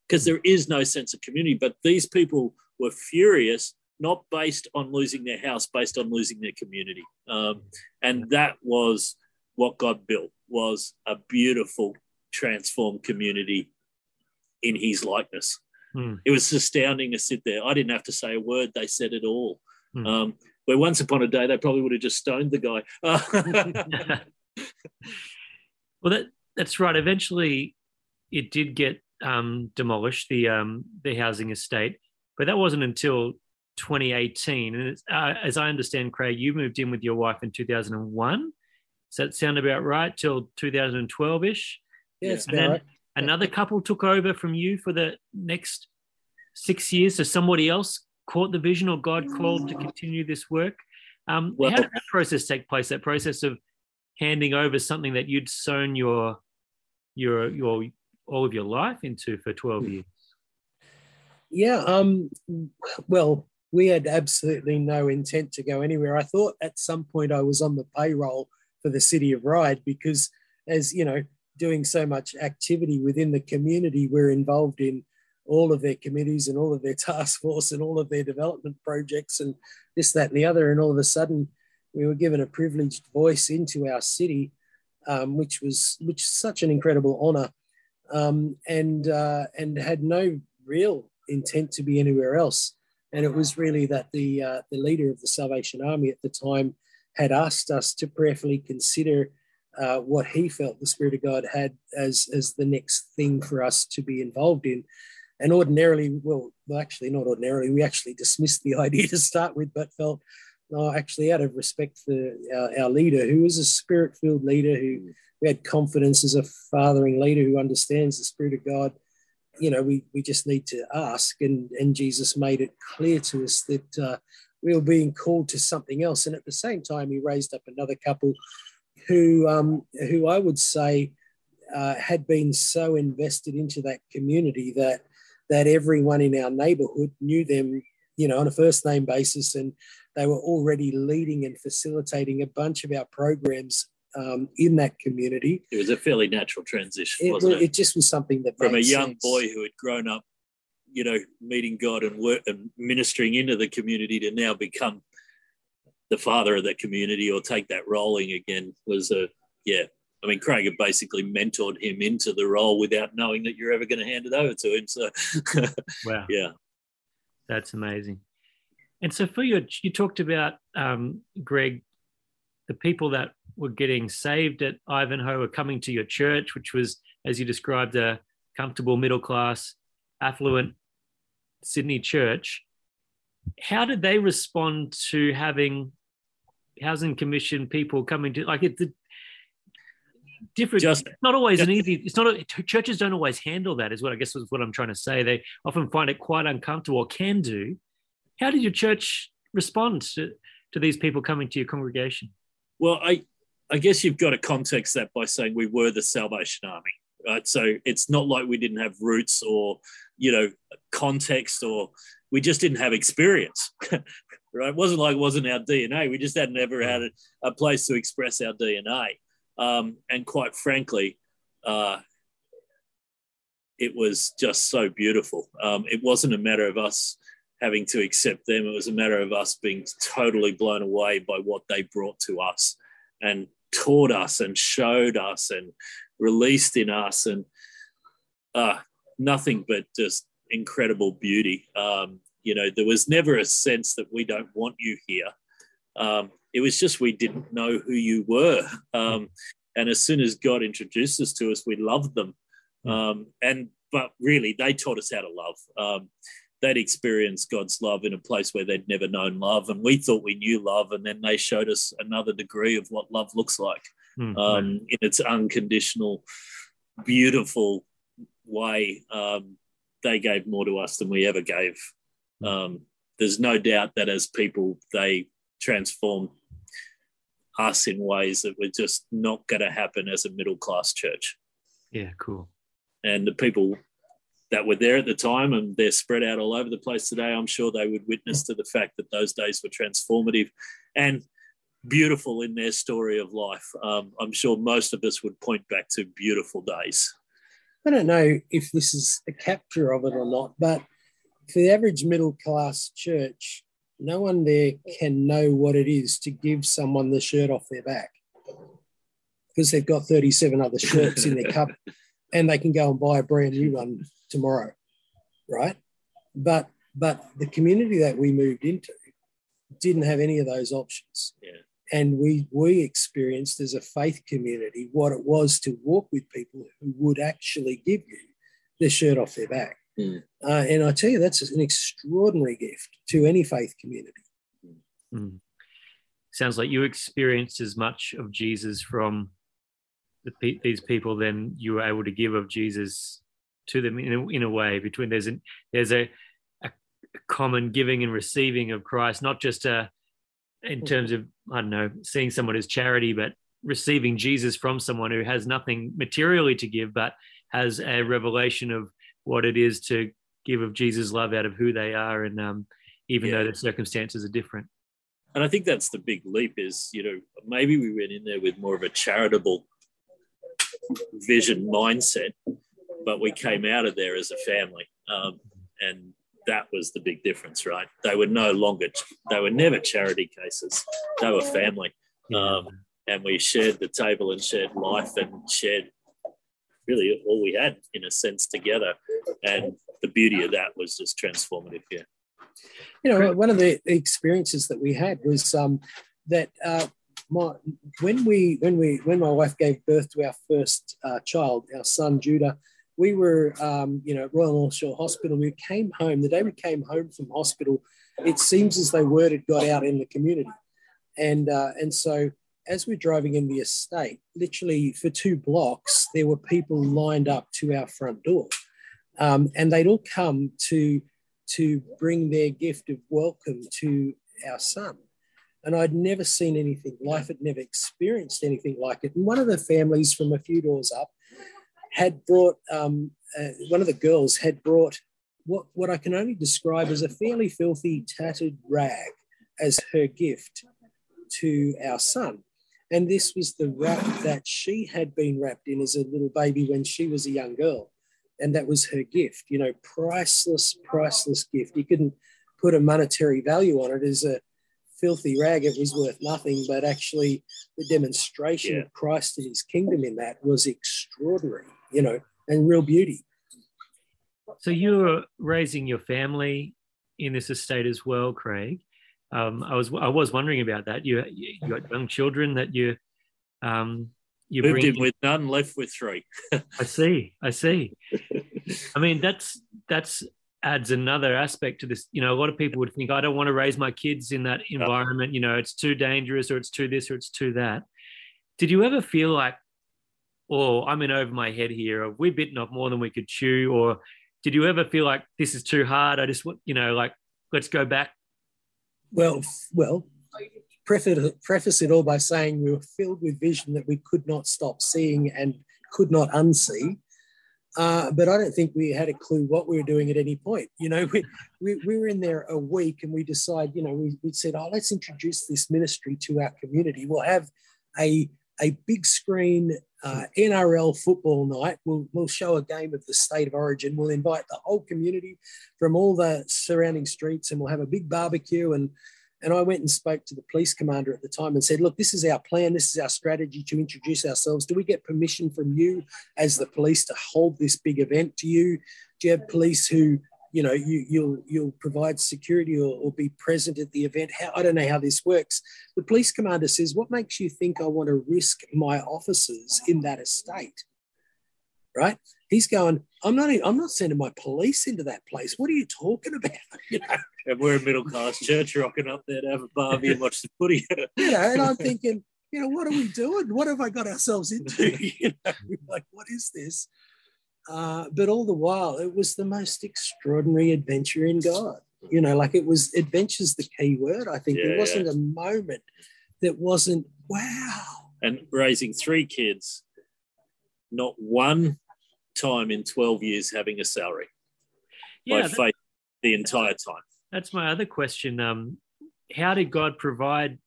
Because there is no sense of community. But these people were furious, not based on losing their house, based on losing their community. Um, and that was what God built was a beautiful transformed community in his likeness. Hmm. It was astounding to sit there. I didn't have to say a word. They said it all. Hmm. Um, where once upon a day they probably would have just stoned the guy. well, that that's right. Eventually, it did get um, demolished the um, the housing estate, but that wasn't until 2018. And it's, uh, as I understand, Craig, you moved in with your wife in 2001. Does that sound about right? Till 2012 ish. Yeah, And right. another couple took over from you for the next six years. So somebody else caught the vision, or God called to continue this work. Um, Well- how did that process take place? That process of handing over something that you'd sown your your your all of your life into for 12 years. Yeah. Um. Well, we had absolutely no intent to go anywhere. I thought at some point I was on the payroll for the city of Ryde because, as you know, doing so much activity within the community, we're involved in all of their committees and all of their task force and all of their development projects and this, that, and the other. And all of a sudden, we were given a privileged voice into our city, um, which was which such an incredible honour, um, and uh, and had no real intent to be anywhere else. And it was really that the uh, the leader of the Salvation Army at the time had asked us to prayerfully consider uh, what he felt the Spirit of God had as as the next thing for us to be involved in. And ordinarily, well, well, actually, not ordinarily, we actually dismissed the idea to start with, but felt, no, actually, out of respect for our, our leader, who is a spirit filled leader who we had confidence as a fathering leader who understands the Spirit of God. You know, we, we just need to ask, and, and Jesus made it clear to us that uh, we were being called to something else. And at the same time, he raised up another couple who, um, who I would say uh, had been so invested into that community that that everyone in our neighborhood knew them, you know, on a first name basis, and they were already leading and facilitating a bunch of our programs um, in that community. it was a fairly natural transition, It, wasn't it? it just was something that From a young sense. boy who had grown up, you know, meeting God and work and ministering into the community to now become the father of that community or take that rolling again was a yeah. I mean, Craig had basically mentored him into the role without knowing that you're ever going to hand it over to him. So, Wow. yeah. That's amazing. And so for your, you talked about um, Greig, the people that were getting saved at Ivanhoe were coming to your church, which was, as you described, a comfortable middle class, affluent Sydney church. How did they respond to having housing commission people coming to like it? The, different Just- it's not always an easy it's not a, churches don't always handle that is what i guess is what i'm trying to say they often find it quite uncomfortable or can do how did your church respond to, to these people coming to your congregation Well, I, I guess you've got to context that by saying we were the Salvation Army, right? So it's not like we didn't have roots or, you know, context or we just didn't have experience, right? It wasn't like it wasn't our DNA. We just hadn't ever had a, a place to express our DNA. Um, and quite frankly, uh, it was just so beautiful. Um, it wasn't a matter of us having to accept them. It was a matter of us being totally blown away by what they brought to us and taught us and showed us and released in us and uh, nothing but just incredible beauty. Um, you know, there was never a sense that we don't want you here. Um, it was just we didn't know who you were. Um, and as soon as God introduced us to us, we loved them. Um, and but really, they taught us how to love. They'd experienced God's love in a place where they'd never known love, and we thought we knew love, and then they showed us another degree of what love looks like Hmm, um, in its unconditional, beautiful way. Um, they gave more to us than we ever gave. Um, there's no doubt that as people, they transformed us in ways that were just not going to happen as a middle class church. Yeah, cool. And the people that were there at the time and they're spread out all over the place today, I'm sure they would witness to the fact that those days were transformative and beautiful in their story of life. Um, I'm sure most of us would point back to beautiful days. I don't know if this is a capture of it or not, but for the average middle class church, no one there can know what it is to give someone the shirt off their back because they've got 37 other shirts in their cup and they can go and buy a brand new one tomorrow, right? But but the community that we moved into didn't have any of those options. Yeah. And we we experienced as a faith community what it was to walk with people who would actually give you the shirt off their back. Mm. Uh, and I tell you, that's an extraordinary gift to any faith community. Mm. Sounds like you experienced as much of Jesus from the, these people than you were able to give of Jesus to them in a, in a way. Between there's an there's a, a common giving and receiving of Christ, not just a in terms of I don't know seeing someone as charity, but receiving Jesus from someone who has nothing materially to give, but has a revelation of what it is to give of Jesus' love out of who they are, and um, even Yeah. though the circumstances are different. And I think that's the big leap is, you know, maybe we went in there with more of a charitable vision mindset, but we came out of there as a family. Um, and that was the big difference, right? They were no longer, they were never charity cases, they were family. Um, and we shared the table and shared life and shared really all we had in a sense together. And the beauty of that was just transformative. Yeah. You know, one of the experiences that we had was um, that uh, my, when we when we when my wife gave birth to our first uh, child, our son Judah, we were um, you know at Royal North Shore Hospital. We came home the day we came home from hospital. It seems as though word had got out in the community, and uh, and so as we're driving in the estate, literally for two blocks, there were people lined up to our front door, um, and they'd all come to to bring their gift of welcome to our son. And I'd never seen anything Life had never experienced anything like it. And one of the families from a few doors up had brought, um, uh, one of the girls had brought what, what I can only describe as a fairly filthy, tattered rag as her gift to our son. And this was the wrap that she had been wrapped in as a little baby when she was a young girl and that was her gift you know priceless priceless gift you couldn't put a monetary value on it as a filthy rag it was worth nothing but actually the demonstration Yeah. of christ and his kingdom in that was extraordinary you know and real beauty So you're raising your family in this estate as well, Craig. Um, I was I was wondering about that. You you got young children that you um, you Moved bring. in with none, left with three. I see. I see. I mean, that's that's adds another aspect to this. You know, a lot of people would think I don't want to raise my kids in that environment. You know, it's too dangerous, or it's too this, or it's too that. Did you ever feel like, oh, I'm in over my head here, or we've bitten off more than we could chew, or did you ever feel like this is too hard? I just want, you know, like let's go back. well well preface, it all by saying we were filled with vision that we could not stop seeing and could not unsee Uh, but I don't think we had a clue what we were doing at any point. You know, we, we, we were in there a week and we decided, you know, we, we said, oh, let's introduce this ministry to our community. We'll have a, a big screen uh, NRL football night. We'll, we'll show a game of the state of origin. We'll invite the whole community from all the surrounding streets and we'll have a big barbecue and and I went and spoke to the police commander at the time and said, Look, this is our plan. This is our strategy to introduce ourselves. Do we get permission from you as the police to hold this big event? Do you, do you have police who, you know, you, you'll, you'll provide security or, or be present at the event? How, I don't know how this works. The police commander says, What makes you think I want to risk my officers in that estate? Right? He's going, I'm not, I'm not sending my police into that place. What are you talking about? You know, And we're a middle class church rocking up there to have a barbie and watch the footy. you know, and I'm thinking, you know, what are we doing? What have I got ourselves into? You know, like, what is this? Uh, but all the while, it was the most extraordinary adventure in God. You know, like it was adventure's the key word. I think Yeah, there wasn't a moment that wasn't Wow. And raising three kids, not one time in 12 years having a salary. Yeah, by that- faith the entire time. that's my other question. Um, how did God provide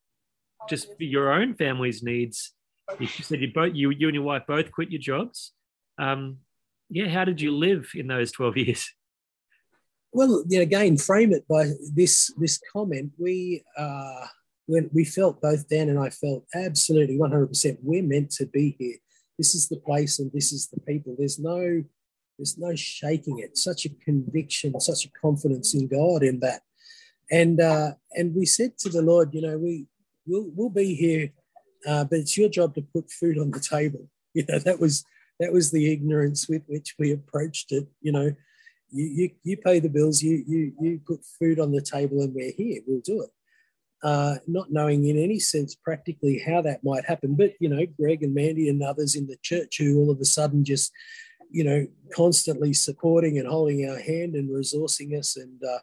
just for your own family's needs? You said you both, you, you and your wife both quit your jobs. Um, yeah, how did you live in those 12 years? Well, you know, again, frame it by this this comment. We uh, when we felt both Dan and I felt absolutely one hundred percent. We're meant to be here. This is the place, and this is the people. There's no there's no shaking it. Such a conviction, such a confidence in God in that. And uh, and we said to the Lord, you know, we we'll we'll be here, uh, but it's your job to put food on the table. You know, that was that was the ignorance with which we approached it. You know, you you, you pay the bills, you you you put food on the table, and we're here. We'll do it. Uh, not knowing in any sense practically how that might happen, but you know, Greig and Mandy and others in the church who all of a sudden just, you know, constantly supporting and holding our hand and resourcing us, and uh,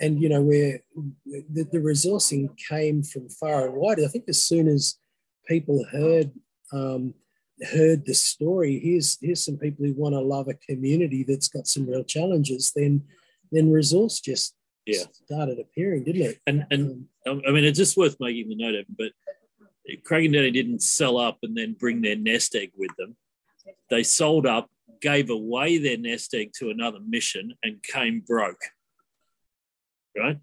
and you know, where the, the resourcing came from far and wide. I think as soon as people heard um, heard the story, here's here's some people who want to love a community that's got some real challenges, then then resource just Yeah. started appearing, didn't it? And and Um, I mean, it's just worth making the note of, but Craig and Danny didn't sell up and then bring their nest egg with them. They sold up, gave away their nest egg to another mission, and came broke. Right.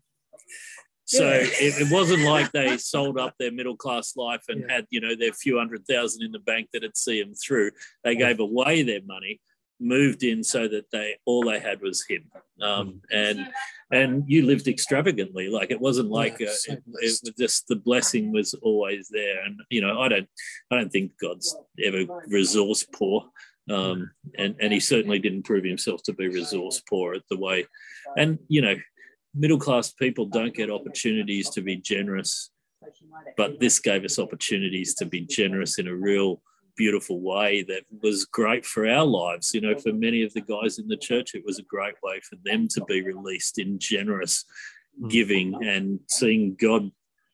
So Yeah. it, it wasn't like they sold up their middle class life and Yeah. had, you know, their few hundred thousand in the bank that'd see them through. They gave away their money, moved in so that they all they had was him. Um, and and you lived extravagantly. Like it wasn't like Yeah, uh, so it, it was just the blessing was always there. And you know, I don't I don't think God's ever resource poor. Um, and and he certainly didn't prove himself to be resource poor at the way. And you know, middle class people don't get opportunities to be generous, but this gave us opportunities to be generous in a real beautiful way that was great for our lives. You know, for many of the guys in the church, it was a great way for them to be released in generous giving and seeing God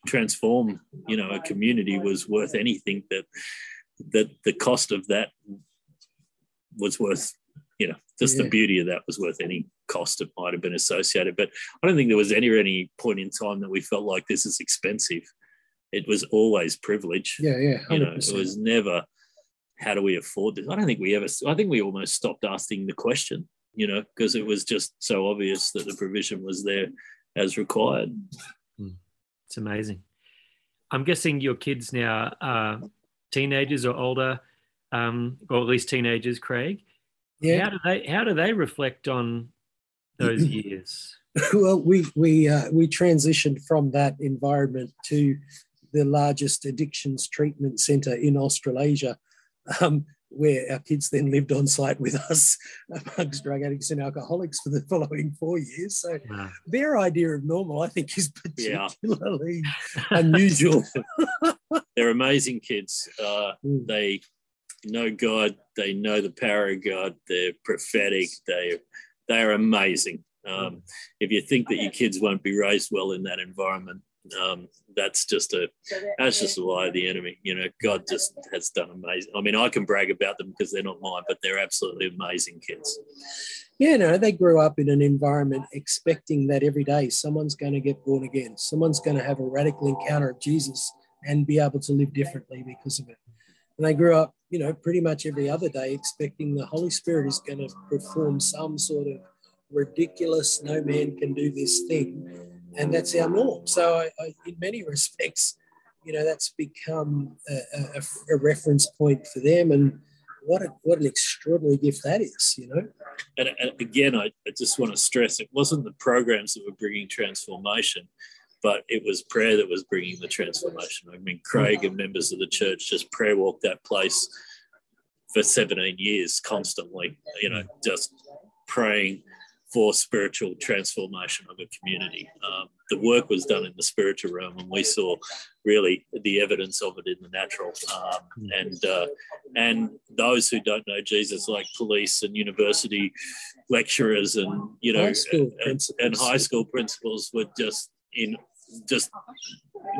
transform, you know, a community was worth anything that that the cost of that was worth, you know, just Yeah. the beauty of that was worth any cost that might have been associated. But I don't think there was any any point in time that we felt like this is expensive. It was always privilege Yeah, yeah, you know, it was never how do we afford this? I don't think we ever. I think we almost stopped asking the question, you know, because it was just so obvious that the provision was there as required. It's amazing. I'm guessing your kids now are teenagers or older, um, or at least teenagers, Craig. Yeah. How do they how do they reflect on those years? well, we we uh, we transitioned from that environment to the largest addictions treatment centre in Australasia, um, where our kids then lived on site with us amongst drug addicts and alcoholics for the following four years. So Wow. their idea of normal, I think, is Yeah. particularly unusual. They're amazing kids. Uh, Mm. they know God. They know the power of God. They're prophetic. They they are amazing. Um, if you think that your kids won't be raised well in that environment, um, that's just a that's just a lie of the enemy. You know, God just has done amazing. I mean, I can brag about them because they're not mine, but they're absolutely amazing kids. Yeah, no, they grew up in an environment expecting that every day someone's going to get born again, someone's going to have a radical encounter of Jesus and be able to live differently because of it. And they grew up, you know, pretty much every other day expecting the Holy Spirit is going to perform some sort of ridiculous, no man can do this thing. And that's our norm. So, I, I, in many respects, you know, that's become a, a, a reference point for them. And what, a, what an extraordinary gift that is, you know? And, and again, I, I just want to stress it wasn't the programs that were bringing transformation, but it was prayer that was bringing the transformation. I mean, Craig and members of the church just prayer walked that place for 17 years constantly, you know, just praying for spiritual transformation of a community. Um, the work was done in the spiritual realm, and we saw really the evidence of it in the natural. Um, and uh, and those who don't know Jesus, like police and university lecturers, and you know, High and, and high school principals, were just in just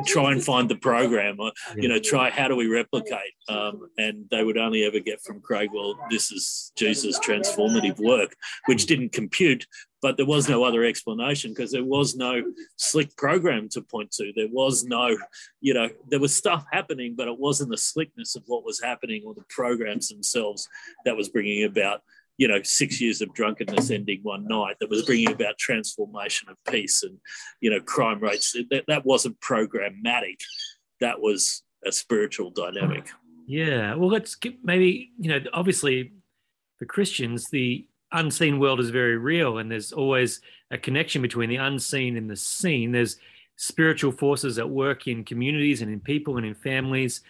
try and find the program or you know try how do we replicate? Um, and they would only ever get from craig well this is jesus transformative work which didn't compute but there was no other explanation because there was no slick program to point to. There was no you know there was stuff happening but it wasn't the slickness of what was happening or the programs themselves that was bringing about you know, six years of drunkenness ending one night that was bringing about transformation of peace and, you know, crime rates. That, that wasn't programmatic. That was a spiritual dynamic. Yeah. Well, let's get maybe, you know, obviously for Christians, the unseen world is very real and there's always a connection between the unseen and the seen. There's spiritual forces at work in communities and in people and in families.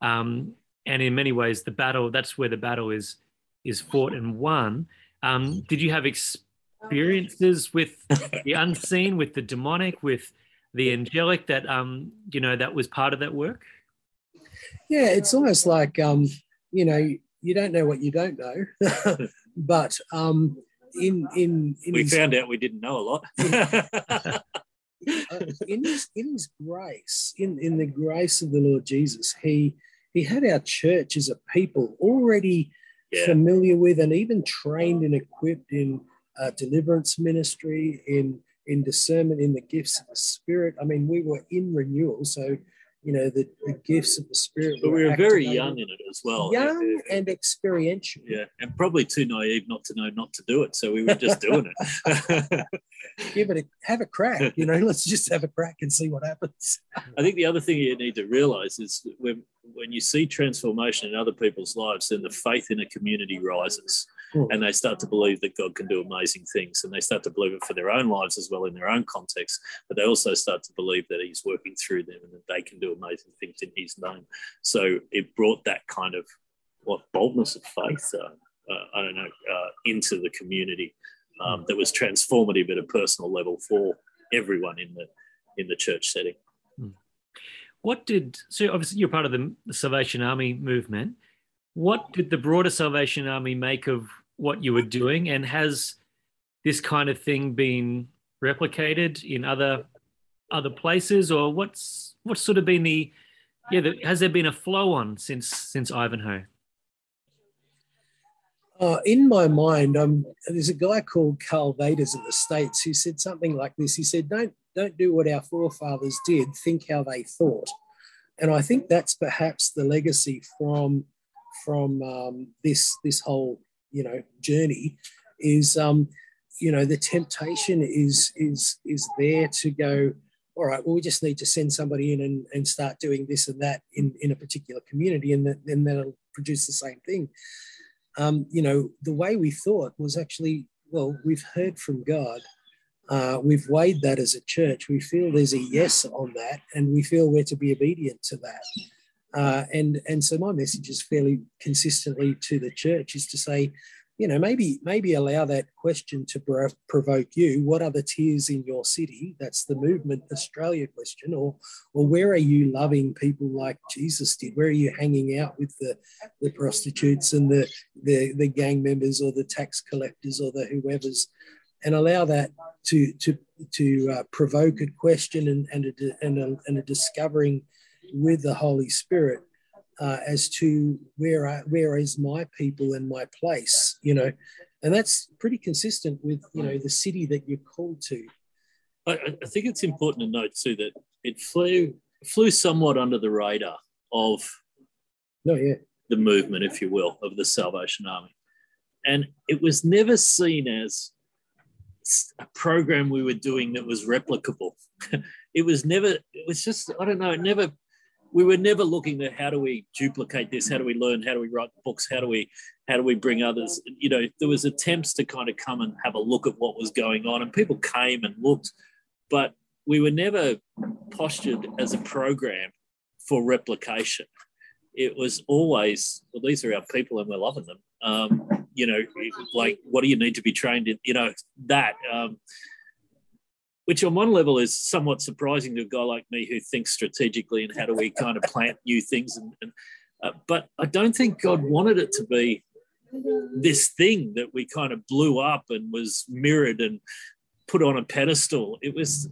Um, and in many ways, the battle, that's where the battle is is fought and won. Um, did you have experiences with the unseen, with the demonic, with the angelic that um, you know that was part of that work? Yeah, it's almost like um, you know you don't know what you don't know, but um, in in, in we his, found out we didn't know a lot. uh, in his in his grace, in in the grace of the Lord Jesus, he he had our church as a people already yeah. familiar with and even trained and equipped in uh, deliverance ministry, in in discernment, in the gifts of the Spirit. I mean, we were in renewal, so you know the, the gifts of the Spirit. But we were very young in it as well, young and experiential. Yeah, and probably too naive not to know not to do it, so we were just doing it. Give it a have a crack, you know. Let's just have a crack and see what happens. I think the other thing you need to realize is when when you see transformation in other people's lives, then the faith in a community rises mm. and they start to believe that God can do amazing things and they start to believe it for their own lives as well in their own context. But they also start to believe that He's working through them and that they can do amazing things in His name. So it brought that kind of what boldness of faith, uh, uh, I don't know, uh, into the community um, that was transformative at a personal level for everyone in the in the church setting. What did so obviously you're part of the, the Salvation Army movement. What did the broader Salvation Army make of what you were doing, and has this kind of thing been replicated in other other places, or what's what's sort of been the yeah? The, has there been a flow on since since Ivanhoe? Uh, in my mind, um, there's a guy called carl vaders in the States who said something like this. He said, Don't don't do what our forefathers did, think how they thought. And I think that's perhaps the legacy from from um, this this whole you know journey is um, you know the temptation is is is there to go all right well we just need to send somebody in and, and start doing this and that in in a particular community and then that'll produce the same thing um, you know the way we thought was actually well we've heard from god uh, we've weighed that as a church. We feel there's a yes on that, and we feel we're to be obedient to that. Uh, and and so my message is fairly consistently to the church is to say, you know, maybe maybe allow that question to pro- provoke you. What are the tears in your city? That's the movement Australia question. Or or where are you loving people like Jesus did? Where are you hanging out with the the prostitutes and the the, the gang members or the tax collectors or the whoever's? and allow that to to to uh, provoke a question and and a, and a, and a discovering with the Holy Spirit uh, as to where I, where is my people and my place, you know, and that's pretty consistent with you know the city that you're called to. I, I think it's important to note too that it flew flew somewhat under the radar of no, yeah. the movement, if you will, of the Salvation Army, and it was never seen as a program we were doing that was replicable. it was never, it was just, I don't know, it never, we were never looking at how do we duplicate this? How do we learn? How do we write books? How do we, how do we bring others? You know, there was attempts to kind of come and have a look at what was going on and people came and looked, but we were never postured as a program for replication. It was always, well, these are our people and we're loving them. Um, you know, like what do you need to be trained in? You know, that. Um, which on one level is somewhat surprising to a guy like me who thinks strategically and how do we kind of plant new things and, and uh, but i don't think god wanted it to be this thing that we kind of blew up and was mirrored and put on a pedestal. It was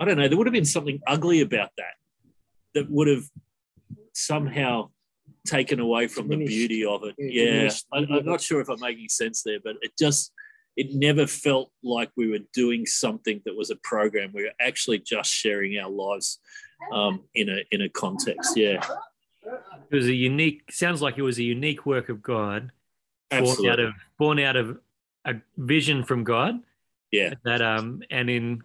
i don't know there would have been something ugly about that that would have somehow taken away from the beauty of it. Yeah, Yeah, I, i'm not sure if I'm making sense there, but it just it never felt like we were doing something that was a program. We were actually just sharing our lives um, in a in a context. Yeah, It was a unique. Sounds like it was a unique work of God, born out of born out of a vision from God. Yeah. That um and in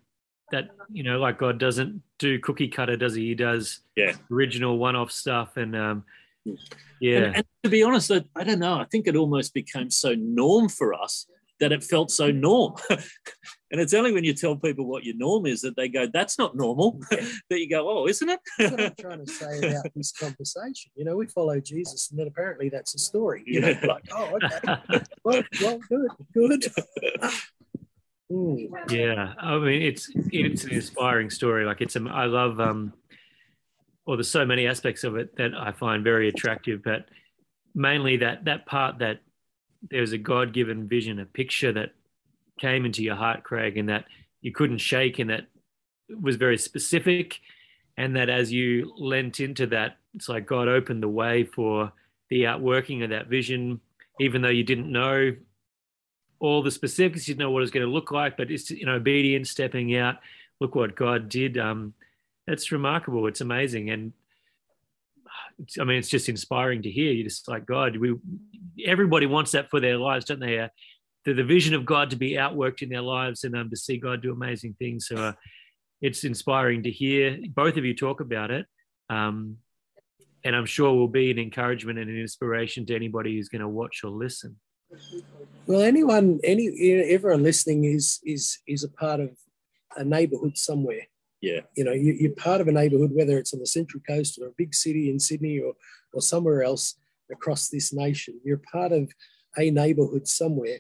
that you know like God doesn't do cookie cutter, does he? He does Yeah. original one off stuff and um Mm. yeah And, and to be honest, I, I don't know. I think it almost became so norm for us that it felt so norm. and it's only when you tell people what your norm is that they go, "That's not normal." that you go, "Oh, isn't That's what I'm it?" trying to say about this conversation. You know, we follow Jesus, and then apparently that's a story. You know, like, oh, okay, well, well good, good. Mm. yeah i mean it's it's an inspiring story like it's um, i love um well there's so many aspects of it that i find very attractive but mainly that that part that there's a god-given vision a picture that came into your heart craig and that you couldn't shake and that was very specific and that as you lent into that it's like god opened the way for the outworking of that vision even though you didn't know all the specifics. You didn't know what it was going to look like, but it's know obedience, stepping out. Look what God did. Um, it's remarkable. It's amazing, and I mean, it's just inspiring to hear. You're just like God. We everybody wants that for their lives, don't they? Uh, the, the vision of God to be outworked in their lives and um, to see God do amazing things. So uh, it's inspiring to hear both of you talk about it. Um, and I'm sure will be an encouragement and an inspiration to anybody who's going to watch or listen. Well, anyone, any everyone listening is is is a part of a neighbourhood somewhere. Yeah, You know, you, you're part of a neighbourhood, whether it's on the Central Coast or a big city in Sydney or or somewhere else across this nation. You're part of a neighbourhood somewhere.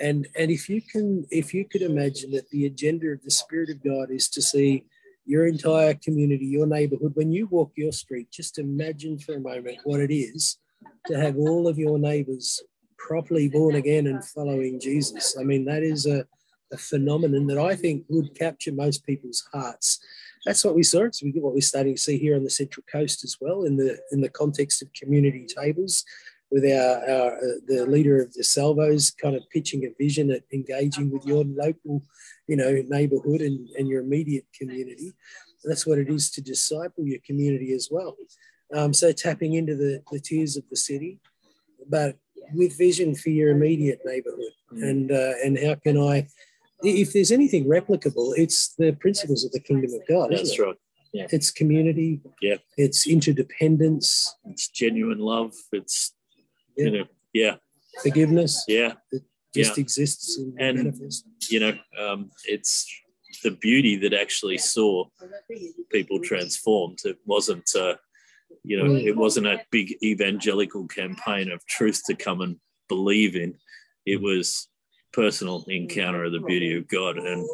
And and if you can if you could imagine that the agenda of the Spirit of God is to see your entire community, your neighbourhood, when you walk your street, just imagine for a moment what it is to have all of your neighbours properly born again and following Jesus. I mean, that is a, a phenomenon that I think would capture most people's hearts. That's what we saw. It's what we're starting to see here on the Central Coast as well, in the in the context of community tables, with our, our uh, the leader of the Salvos kind of pitching a vision at engaging with your local, you know, neighbourhood and, and your immediate community. And that's what it is to disciple your community as well. Um, so tapping into the, the tears of the city, but with vision for your immediate neighbourhood. Mm. And uh, and how can I, if there's anything replicable, it's the principles of the kingdom of God. that's it? right. It's community. Yeah. It's interdependence, It's genuine love. It's Yeah. you know, yeah, forgiveness. yeah. Just Yeah. exists and, And- manifests. You know, um, it's the beauty that actually saw people transformed. It wasn't, uh, you know, it wasn't a big evangelical campaign of truth to come and believe in. It was personal encounter of the beauty of God, and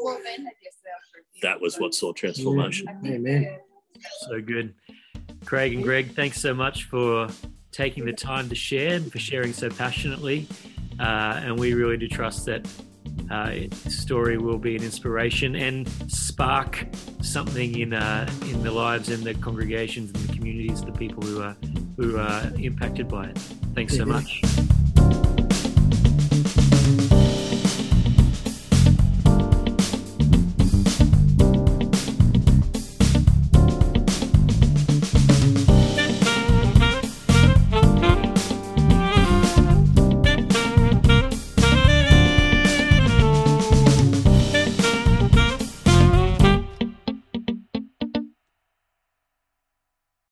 that was what saw transformation. Amen. So good. Craig and Greig, thanks so much for taking the time to share and for sharing so passionately. Uh, and we really do trust that uh, this story will be an inspiration and spark something in uh, in the lives and the congregations and the communities the people who are who are impacted by it. Thanks so Amen. much.